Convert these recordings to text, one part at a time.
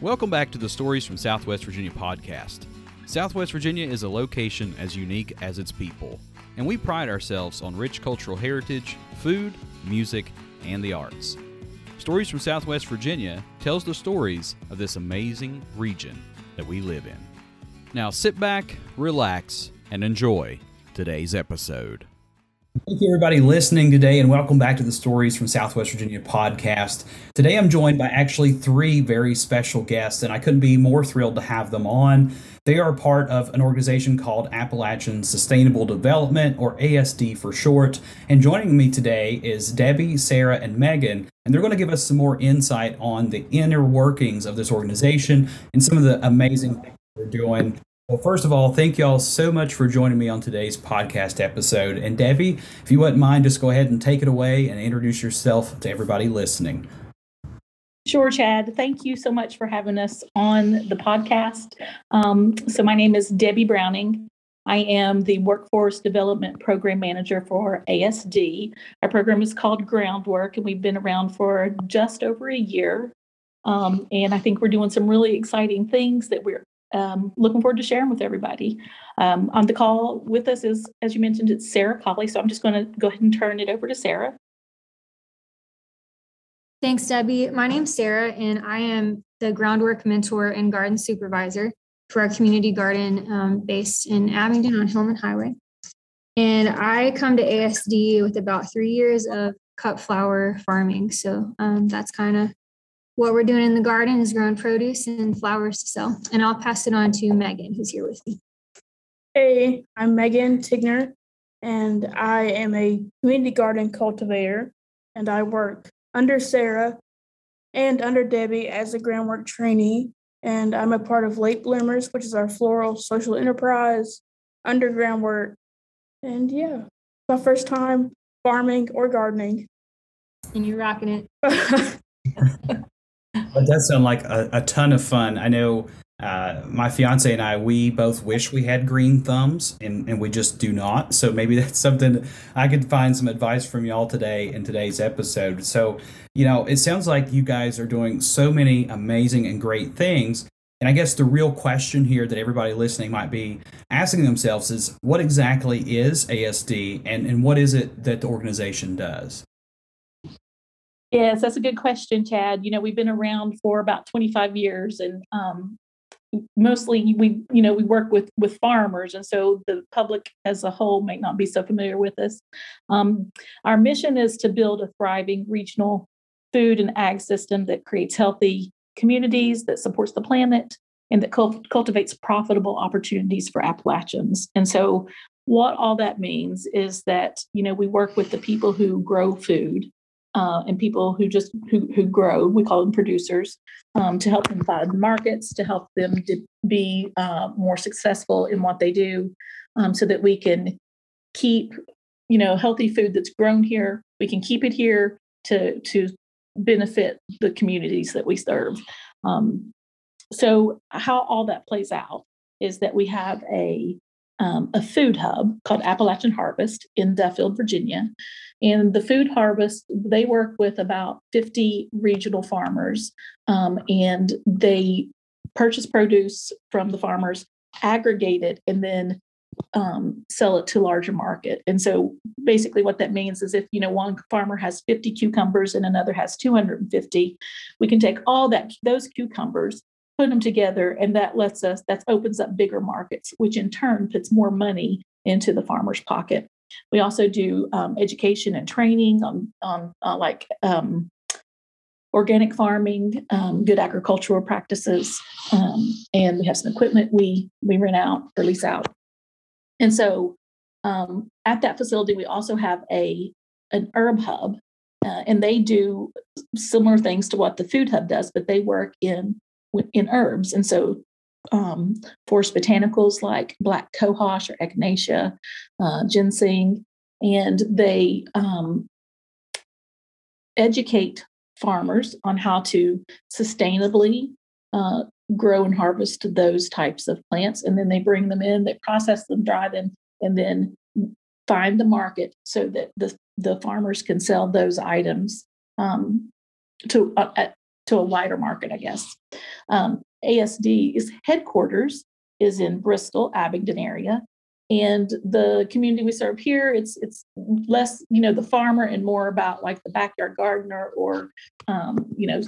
Welcome back to the Stories from Southwest Virginia podcast. Southwest Virginia is a location as unique as its people, and we pride ourselves on rich cultural heritage, food, music, and the arts. Stories from Southwest Virginia tells the stories of this amazing region that we live in. Now sit back, relax, and enjoy today's episode. Thank you, everybody, listening today, and welcome back to the Stories from Southwest Virginia podcast. Today, I'm joined by actually three very special guests, and I couldn't be more thrilled to have them on. They are part of an organization called Appalachian Sustainable Development, or ASD for short. And joining me today is Debbie, Sarah, and Megan, and they're going to give us some more insight on the inner workings of this organization and some of the amazing things they're doing well, first of all, thank you all so much for joining me on today's podcast episode. And Debbie, if you wouldn't mind, just go ahead and take it away and introduce yourself to everybody listening. Sure, Chad. Thank you so much for having us on the podcast. Um, so, my name is Debbie Browning. I am the Workforce Development Program Manager for ASD. Our program is called Groundwork, and we've been around for just over a year. Um, and I think we're doing some really exciting things that we're um, looking forward to sharing with everybody. Um, on the call with us is, as you mentioned, it's Sarah Colley. So I'm just going to go ahead and turn it over to Sarah. Thanks, Debbie. My name's Sarah, and I am the groundwork mentor and garden supervisor for our community garden um, based in Abingdon on Hillman Highway. And I come to ASD with about three years of cut flower farming. So um, that's kind of what we're doing in the garden is growing produce and flowers to sell. And I'll pass it on to Megan, who's here with me. Hey, I'm Megan Tigner, and I am a community garden cultivator, and I work under Sarah and under Debbie as a groundwork trainee. And I'm a part of Late Bloomers, which is our floral social enterprise, under groundwork. And yeah, my first time farming or gardening. And you're rocking it. That does sound like a, a ton of fun. I know uh, my fiance and I, we both wish we had green thumbs, and, and we just do not. So maybe that's something I could find some advice from y'all today in today's episode. So, you know, it sounds like you guys are doing so many amazing and great things. And I guess the real question here that everybody listening might be asking themselves is what exactly is ASD and, and what is it that the organization does? Yes, that's a good question, Chad. You know, we've been around for about 25 years and um, mostly we, you know, we work with with farmers and so the public as a whole may not be so familiar with us. Um, our mission is to build a thriving regional food and ag system that creates healthy communities, that supports the planet, and that cult- cultivates profitable opportunities for Appalachians. And so what all that means is that, you know, we work with the people who grow food uh, and people who just who, who grow we call them producers um, to help them find markets to help them to be uh, more successful in what they do um, so that we can keep you know healthy food that's grown here we can keep it here to to benefit the communities that we serve. Um, so how all that plays out is that we have a um, a food hub called Appalachian Harvest in Duffield, Virginia. And the food harvest, they work with about 50 regional farmers um, and they purchase produce from the farmers, aggregate it, and then um, sell it to larger market. And so basically what that means is if, you know, one farmer has 50 cucumbers and another has 250, we can take all that those cucumbers put them together and that lets us that opens up bigger markets which in turn puts more money into the farmer's pocket. We also do um, education and training on on uh, like um, organic farming um, good agricultural practices um, and we have some equipment we we rent out or lease out. And so um, at that facility we also have a an herb hub uh, and they do similar things to what the food hub does but they work in in herbs. And so um, forest botanicals like black cohosh or echinacea, uh, ginseng, and they um, educate farmers on how to sustainably uh, grow and harvest those types of plants. And then they bring them in, they process them, dry them, and then find the market so that the, the farmers can sell those items um, to uh, at to a wider market, I guess. Um, ASD's headquarters is in Bristol, Abingdon area. And the community we serve here, it's it's less, you know, the farmer and more about like the backyard gardener or, um, you know,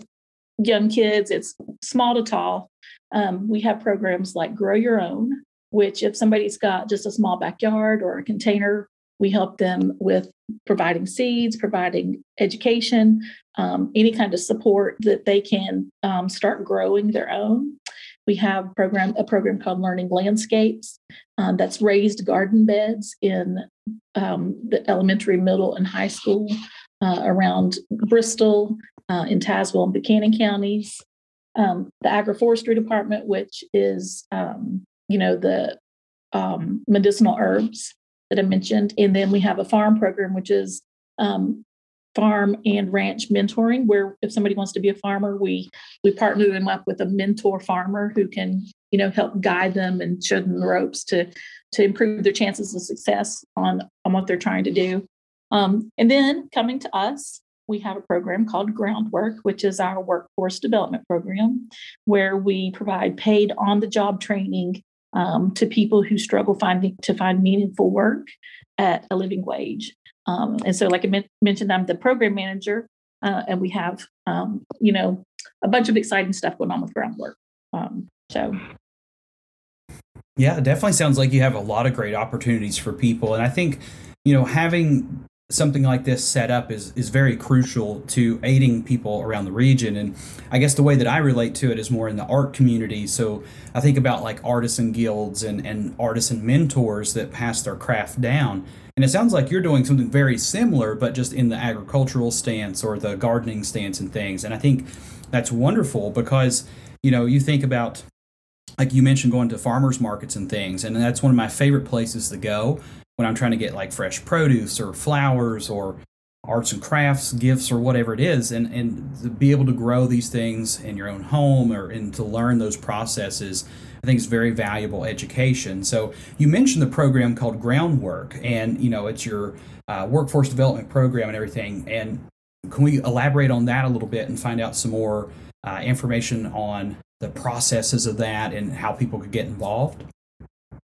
young kids. It's small to tall. Um, we have programs like Grow Your Own, which if somebody's got just a small backyard or a container, we help them with providing seeds, providing education, um, any kind of support that they can um, start growing their own. We have program a program called Learning Landscapes um, that's raised garden beds in um, the elementary, middle, and high school uh, around Bristol, uh, in Tazewell and Buchanan counties. Um, the agroforestry department, which is um, you know the medicinal herbs that I mentioned, and then we have a farm program, which is um, farm and ranch mentoring where if somebody wants to be a farmer we we partner them up with a mentor farmer who can you know help guide them and show them the ropes to to improve their chances of success on on what they're trying to do. Um, and then coming to us we have a program called groundwork which is our workforce development program where we provide paid on the job training um, to people who struggle finding to find meaningful work at a living wage. Um, and so, like I mentioned, I'm the program manager, uh, and we have, um, you know, a bunch of exciting stuff going on with groundwork. Um, so, yeah, it definitely sounds like you have a lot of great opportunities for people, and I think, you know, having something like this set up is is very crucial to aiding people around the region and i guess the way that i relate to it is more in the art community so i think about like artisan guilds and and artisan mentors that pass their craft down and it sounds like you're doing something very similar, but just in the agricultural stance or the gardening stance and things. And I think that's wonderful because, you know, you think about, like you mentioned, going to farmers markets and things. And that's one of my favorite places to go when I'm trying to get like fresh produce or flowers or arts and crafts gifts or whatever it is and and to be able to grow these things in your own home or and to learn those processes I think is very valuable education. So you mentioned the program called Groundwork, and you know it's your uh, workforce development program and everything. And can we elaborate on that a little bit and find out some more uh, information on the processes of that and how people could get involved?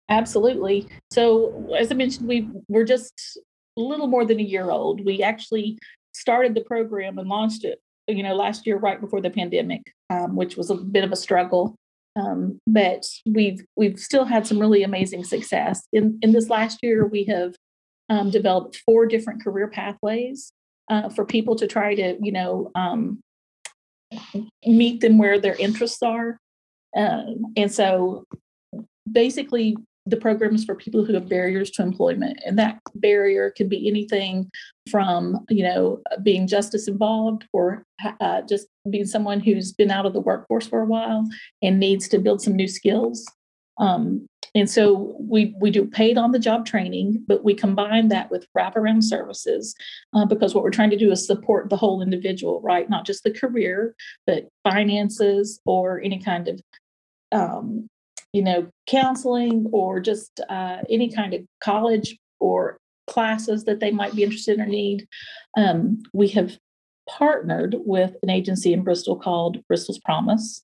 Absolutely. So as I mentioned, we we're just a little more than a year old. We actually started the program and launched it, you know, last year right before the pandemic, um, which was a bit of a struggle. Um, but we've we've still had some really amazing success. In in this last year, we have um, developed four different career pathways uh, for people to try to you know um, meet them where their interests are. Um, and so, basically, the programs for people who have barriers to employment. And that barrier could be anything from you know being justice involved or uh, just being someone who's been out of the workforce for a while and needs to build some new skills. Um, and so we we do paid on the job training but we combine that with wraparound services uh, because what we're trying to do is support the whole individual right? Not just the career but finances or any kind of um, you know, counseling or just uh, any kind of college or classes that they might be interested in or need. Um, we have partnered with an agency in Bristol called Bristol's Promise,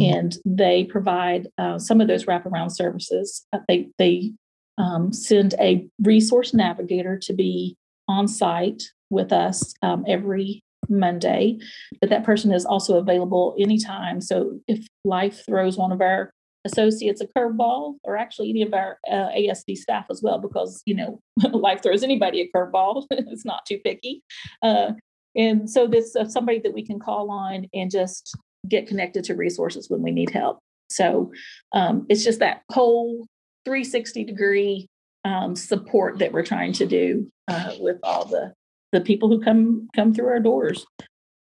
and they provide uh, some of those wraparound services. Uh, they they um, send a resource navigator to be on site with us um, every Monday, but that person is also available anytime. So if life throws one of our associates a curveball, or actually any of our uh, ASD staff as well, because you know life throws anybody a curveball. it's not too picky, uh, and so this uh, somebody that we can call on and just get connected to resources when we need help. So um, it's just that whole 360 degree um, support that we're trying to do uh, with all the the people who come come through our doors.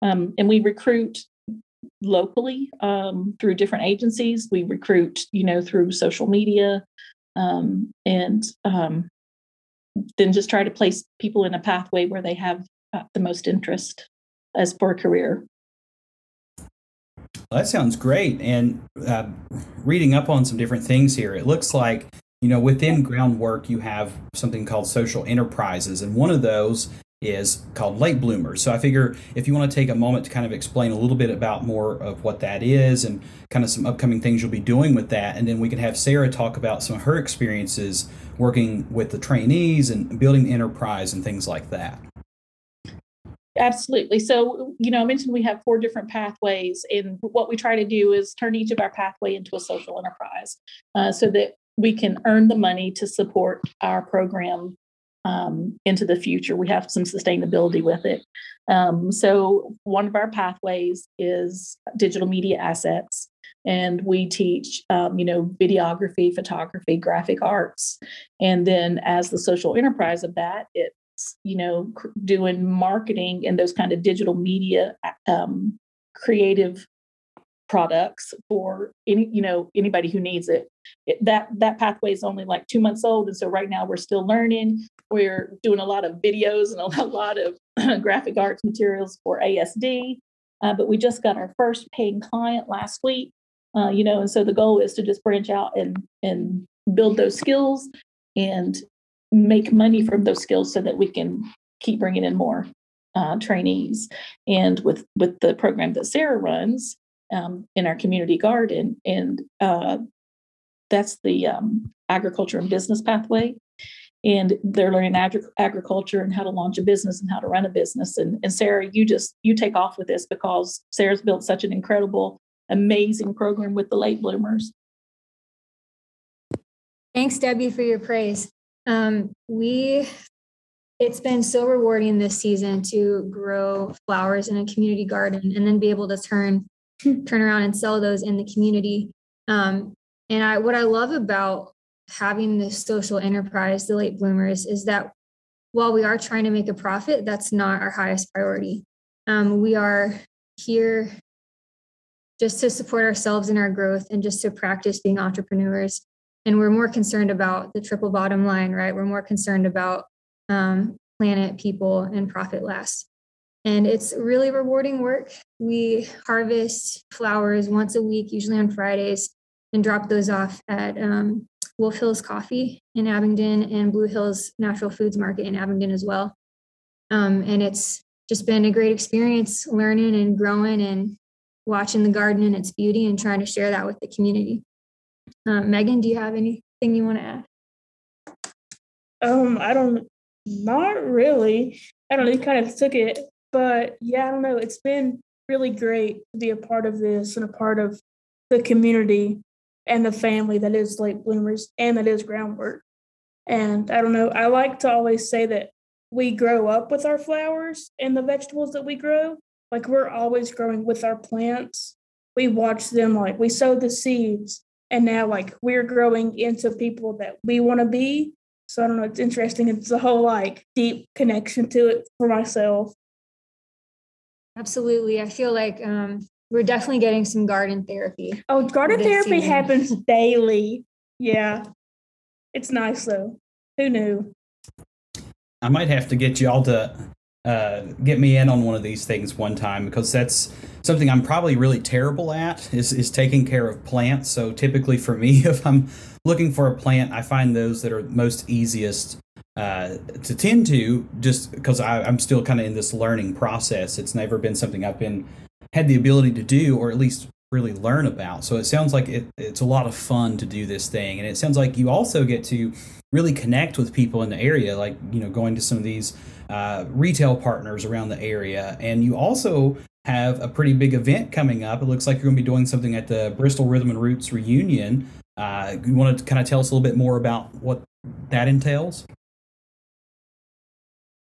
Um, and we recruit locally um, through different agencies. We recruit, you know, through social media, um, and um, then just try to place people in a pathway where they have uh, the most interest as for a career. Well, that sounds great. And uh, reading up on some different things here, it looks like you know within groundwork you have something called social enterprises, and one of those is called Late Bloomers. So I figure if you want to take a moment to kind of explain a little bit about more of what that is and kind of some upcoming things you'll be doing with that, and then we can have Sarah talk about some of her experiences working with the trainees and building the enterprise and things like that. Absolutely. So, you know, I mentioned we have four different pathways, and what we try to do is turn each of our pathway into a social enterprise uh, so that we can earn the money to support our program um, into the future. We have some sustainability with it. Um, so, one of our pathways is digital media assets, and we teach, um, you know, videography, photography, graphic arts, and then as the social enterprise of that, it's you know doing marketing and those kind of digital media um, creative products for any you know anybody who needs it. It. that that pathway is only like two months old and so right now we're still learning we're doing a lot of videos and a lot of graphic arts materials for asd uh, but we just got our first paying client last week uh, you know and so the goal is to just branch out and and build those skills and make money from those skills so that we can keep bringing in more uh, trainees and with with the program that sarah runs um, in our community garden, and uh, that's the um, agriculture and business pathway. And they're learning agri- agriculture and how to launch a business and how to run a business. And, and Sarah, you just you take off with this because Sarah's built such an incredible, amazing program with the late bloomers. Thanks, Debbie, for your praise. Um, we it's been so rewarding this season to grow flowers in a community garden and then be able to turn turn around and sell those in the community. Um, and I, what I love about having this social enterprise, the late bloomers, is that while we are trying to make a profit, that's not our highest priority. Um, we are here just to support ourselves in our growth and just to practice being entrepreneurs. And we're more concerned about the triple bottom line, right? We're more concerned about um, planet, people, and profit last and it's really rewarding work. We harvest flowers once a week, usually on Fridays, and drop those off at um, Wolf Hills Coffee in Abingdon and Blue Hills Natural Foods Market in Abingdon as well. Um, and it's just been a great experience learning and growing and watching the garden and its beauty and trying to share that with the community. Um, Megan, do you have anything you want to add? Um, I don't, not really. I don't know. You kind of took it but yeah, I don't know. It's been really great to be a part of this and a part of the community and the family that is late bloomers and that is groundwork. And I don't know, I like to always say that we grow up with our flowers and the vegetables that we grow. Like we're always growing with our plants. We watch them like we sow the seeds and now like we're growing into people that we want to be. So I don't know, it's interesting. It's a whole like deep connection to it for myself. Absolutely. I feel like um, we're definitely getting some garden therapy. Oh, garden therapy season. happens daily. Yeah. It's nice though. Who knew? I might have to get y'all to uh, get me in on one of these things one time because that's something I'm probably really terrible at is, is taking care of plants. So typically for me, if I'm looking for a plant, I find those that are most easiest uh, to tend to just because I'm still kind of in this learning process. It's never been something I've been had the ability to do or at least really learn about. So it sounds like it, it's a lot of fun to do this thing, and it sounds like you also get to really connect with people in the area, like you know going to some of these uh, retail partners around the area, and you also have a pretty big event coming up. It looks like you're going to be doing something at the Bristol Rhythm and Roots reunion. Uh, you want to kind of tell us a little bit more about what that entails?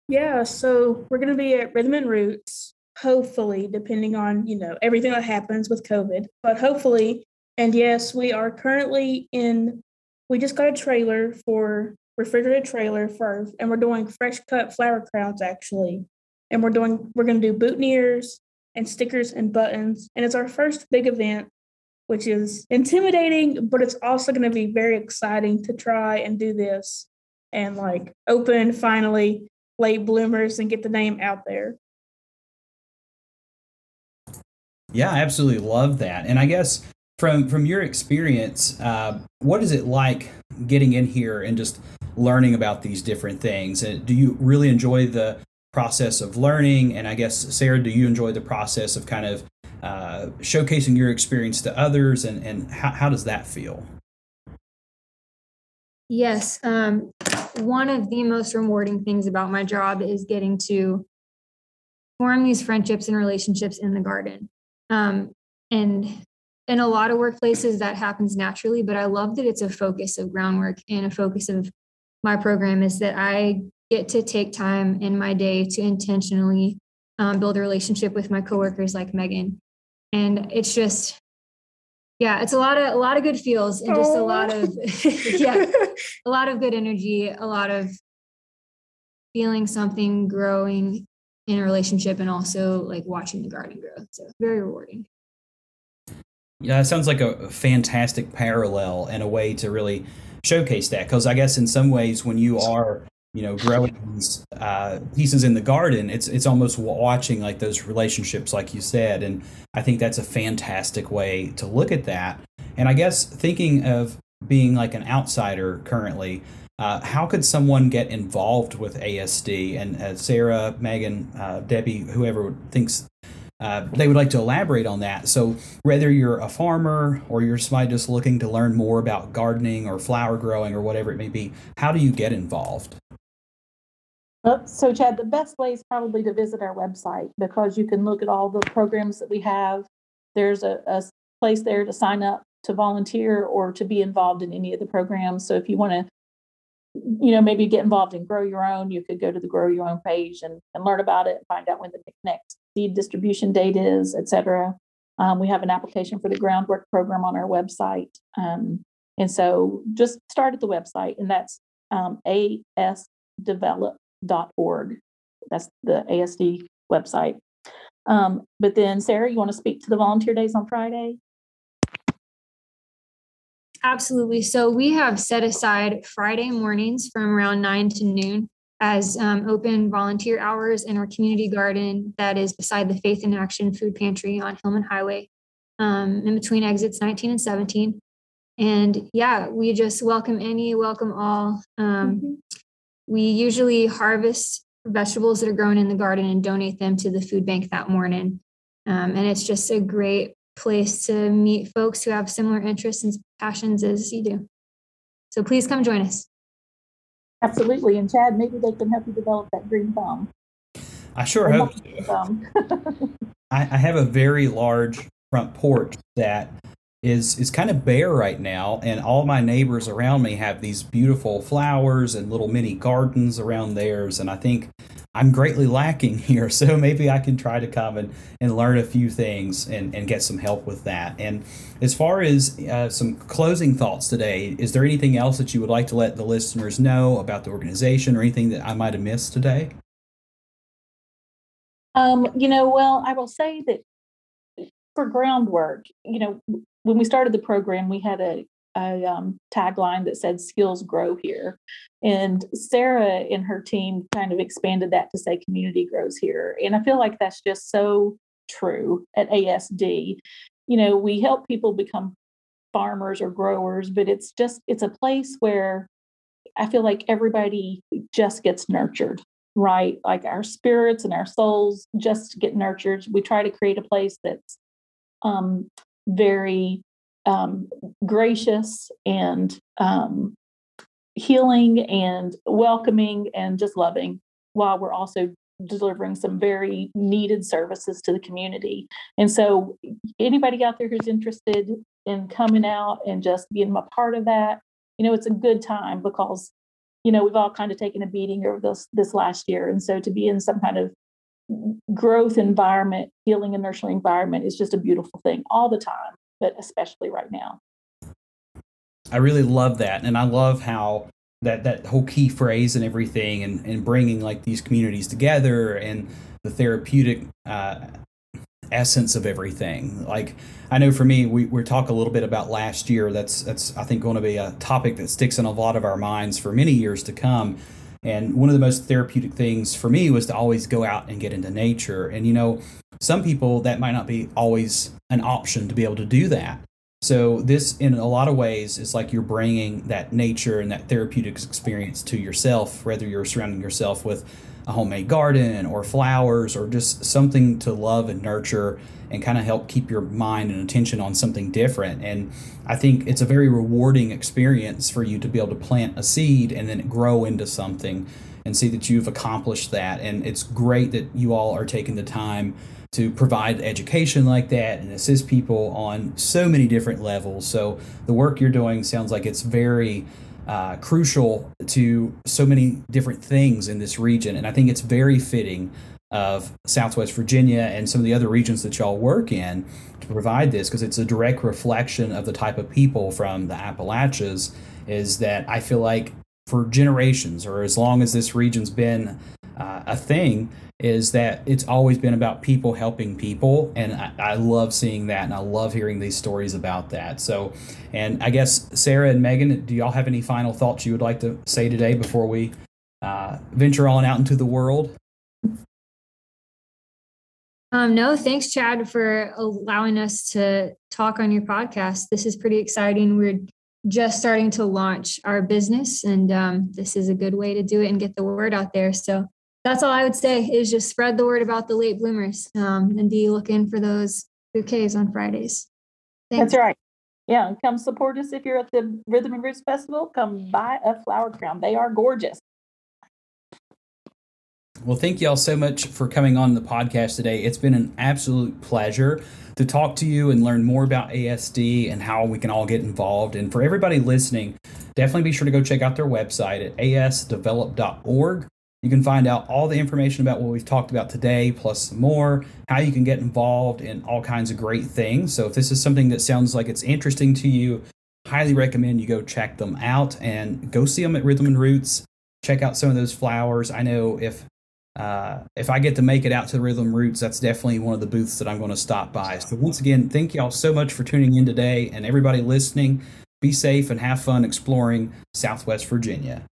Yeah, so we're going to be at Rhythm and Roots, hopefully, depending on, you know, everything that happens with COVID. But hopefully, and yes, we are currently in, we just got a trailer for, refrigerated trailer for, and we're doing fresh cut flower crowns actually. And we're doing, we're going to do boutonnieres and stickers and buttons. And it's our first big event, which is intimidating, but it's also going to be very exciting to try and do this and like open finally late bloomers and get the name out there. Yeah, I absolutely love that. And I guess from from your experience, uh, what is it like getting in here and just learning about these different things? And do you really enjoy the process of learning. And I guess, Sarah, do you enjoy the process of kind of uh, showcasing your experience to others? And, and how, how does that feel? Yes. Um, one of the most rewarding things about my job is getting to form these friendships and relationships in the garden. Um, and in a lot of workplaces, that happens naturally, but I love that it's a focus of groundwork and a focus of my program is that I get to take time in my day to intentionally um, build a relationship with my coworkers like Megan. And it's just, yeah, it's a lot of a lot of good feels and just a lot of yeah, a lot of good energy, a lot of feeling something growing in a relationship and also like watching the garden grow. So very rewarding. Yeah, it sounds like a fantastic parallel and a way to really showcase that. Because I guess in some ways, when you are you know growing these uh, pieces in the garden, it's it's almost watching like those relationships, like you said, and I think that's a fantastic way to look at that. And I guess thinking of being like an outsider currently, uh, how could someone get involved with ASD? And uh, Sarah, Megan, uh, Debbie, whoever thinks uh, they would like to elaborate on that. So, whether you're a farmer or you're somebody just looking to learn more about gardening or flower growing or whatever it may be, how do you get involved? Uh, so, Chad, the best way is probably to visit our website because you can look at all the programs that we have. There's a, a place there to sign up to volunteer or to be involved in any of the programs. So, if you want to you know, maybe get involved in Grow Your Own. You could go to the Grow Your Own page and, and learn about it and find out when the next seed distribution date is, et cetera. Um, we have an application for the groundwork program on our website. Um, and so just start at the website, and that's um, asdevelop.org. That's the ASD website. Um, but then, Sarah, you want to speak to the volunteer days on Friday? Absolutely. So we have set aside Friday mornings from around nine to noon as um, open volunteer hours in our community garden that is beside the Faith in Action Food Pantry on Hillman Highway, um, in between exits 19 and 17. And yeah, we just welcome any, welcome all. Um, mm-hmm. We usually harvest vegetables that are grown in the garden and donate them to the food bank that morning. Um, and it's just a great place to meet folks who have similar interests and passions as you do. So please come join us. Absolutely. And Chad, maybe they can help you develop that green thumb. I sure hope so. I, I have a very large front porch that is is kind of bare right now and all my neighbors around me have these beautiful flowers and little mini gardens around theirs and i think i'm greatly lacking here so maybe i can try to come and, and learn a few things and, and get some help with that. And as far as uh, some closing thoughts today is there anything else that you would like to let the listeners know about the organization or anything that i might have missed today? Um, you know, well, I will say that for groundwork, you know, when we started the program, we had a, a um, tagline that said skills grow here. And Sarah and her team kind of expanded that to say community grows here. And I feel like that's just so true at ASD. You know, we help people become farmers or growers, but it's just, it's a place where I feel like everybody just gets nurtured, right? Like our spirits and our souls just get nurtured. We try to create a place that's um, very um, gracious and um, healing and welcoming and just loving while we're also delivering some very needed services to the community. And so, anybody out there who's interested in coming out and just being a part of that, you know, it's a good time because, you know, we've all kind of taken a beating over this this last year, and so to be in some kind of growth environment, healing and nurturing environment is just a beautiful thing all the time, but especially right now. I really love that. And I love how that, that whole key phrase and everything and, and bringing like these communities together and the therapeutic uh, essence of everything. Like I know for me, we, we talk a little bit about last year. That's that's I think going to be a topic that sticks in a lot of our minds for many years to come. And one of the most therapeutic things for me was to always go out and get into nature. And, you know, some people that might not be always an option to be able to do that. So, this in a lot of ways is like you're bringing that nature and that therapeutic experience to yourself, whether you're surrounding yourself with a homemade garden or flowers or just something to love and nurture and kind of help keep your mind and attention on something different. And I think it's a very rewarding experience for you to be able to plant a seed and then grow into something and see that you've accomplished that. And it's great that you all are taking the time to provide education like that and assist people on so many different levels. So the work you're doing sounds like it's very uh, crucial to so many different things in this region. And I think it's very fitting of Southwest Virginia and some of the other regions that y'all work in to provide this because it's a direct reflection of the type of people from the Appalachians. Is that I feel like for generations or as long as this region's been uh, a thing, is that it's always been about people helping people. And I, I, love seeing that and I love hearing these stories about that. So, and I guess Sarah and Megan, do y'all have any final thoughts you would like to say today before we uh, venture on out into the world? Um, no, thanks, Chad, for allowing us to talk on your podcast. This is pretty exciting. We're just starting to launch our business, and um, this is a good way to do it and get the word out there. So that's all I would say is just spread the word about the late bloomers um, and be looking for those bouquets on Fridays. Thanks. That's right. Yeah, come support us if you're at the Rhythm and Roots Festival. Come buy a flower crown. They are gorgeous. Well, thank y'all so much for coming on the podcast today. It's been an absolute pleasure to talk to you and learn more about ASD and how we can all get involved. And for everybody listening, definitely be sure to go check out their website at asdevelop.org. You can find out all the information about what we've talked about today, plus some more, how you can get involved in all kinds of great things. So if this is something that sounds like it's interesting to you, highly recommend you go check them out and go see them at Rhythm and Roots. Check out some of those flowers. I know if uh, if I get to make it out to the Rhythm Roots, that's definitely one of the booths that I'm going to stop by. So, once again, thank y'all so much for tuning in today and everybody listening. Be safe and have fun exploring Southwest Virginia.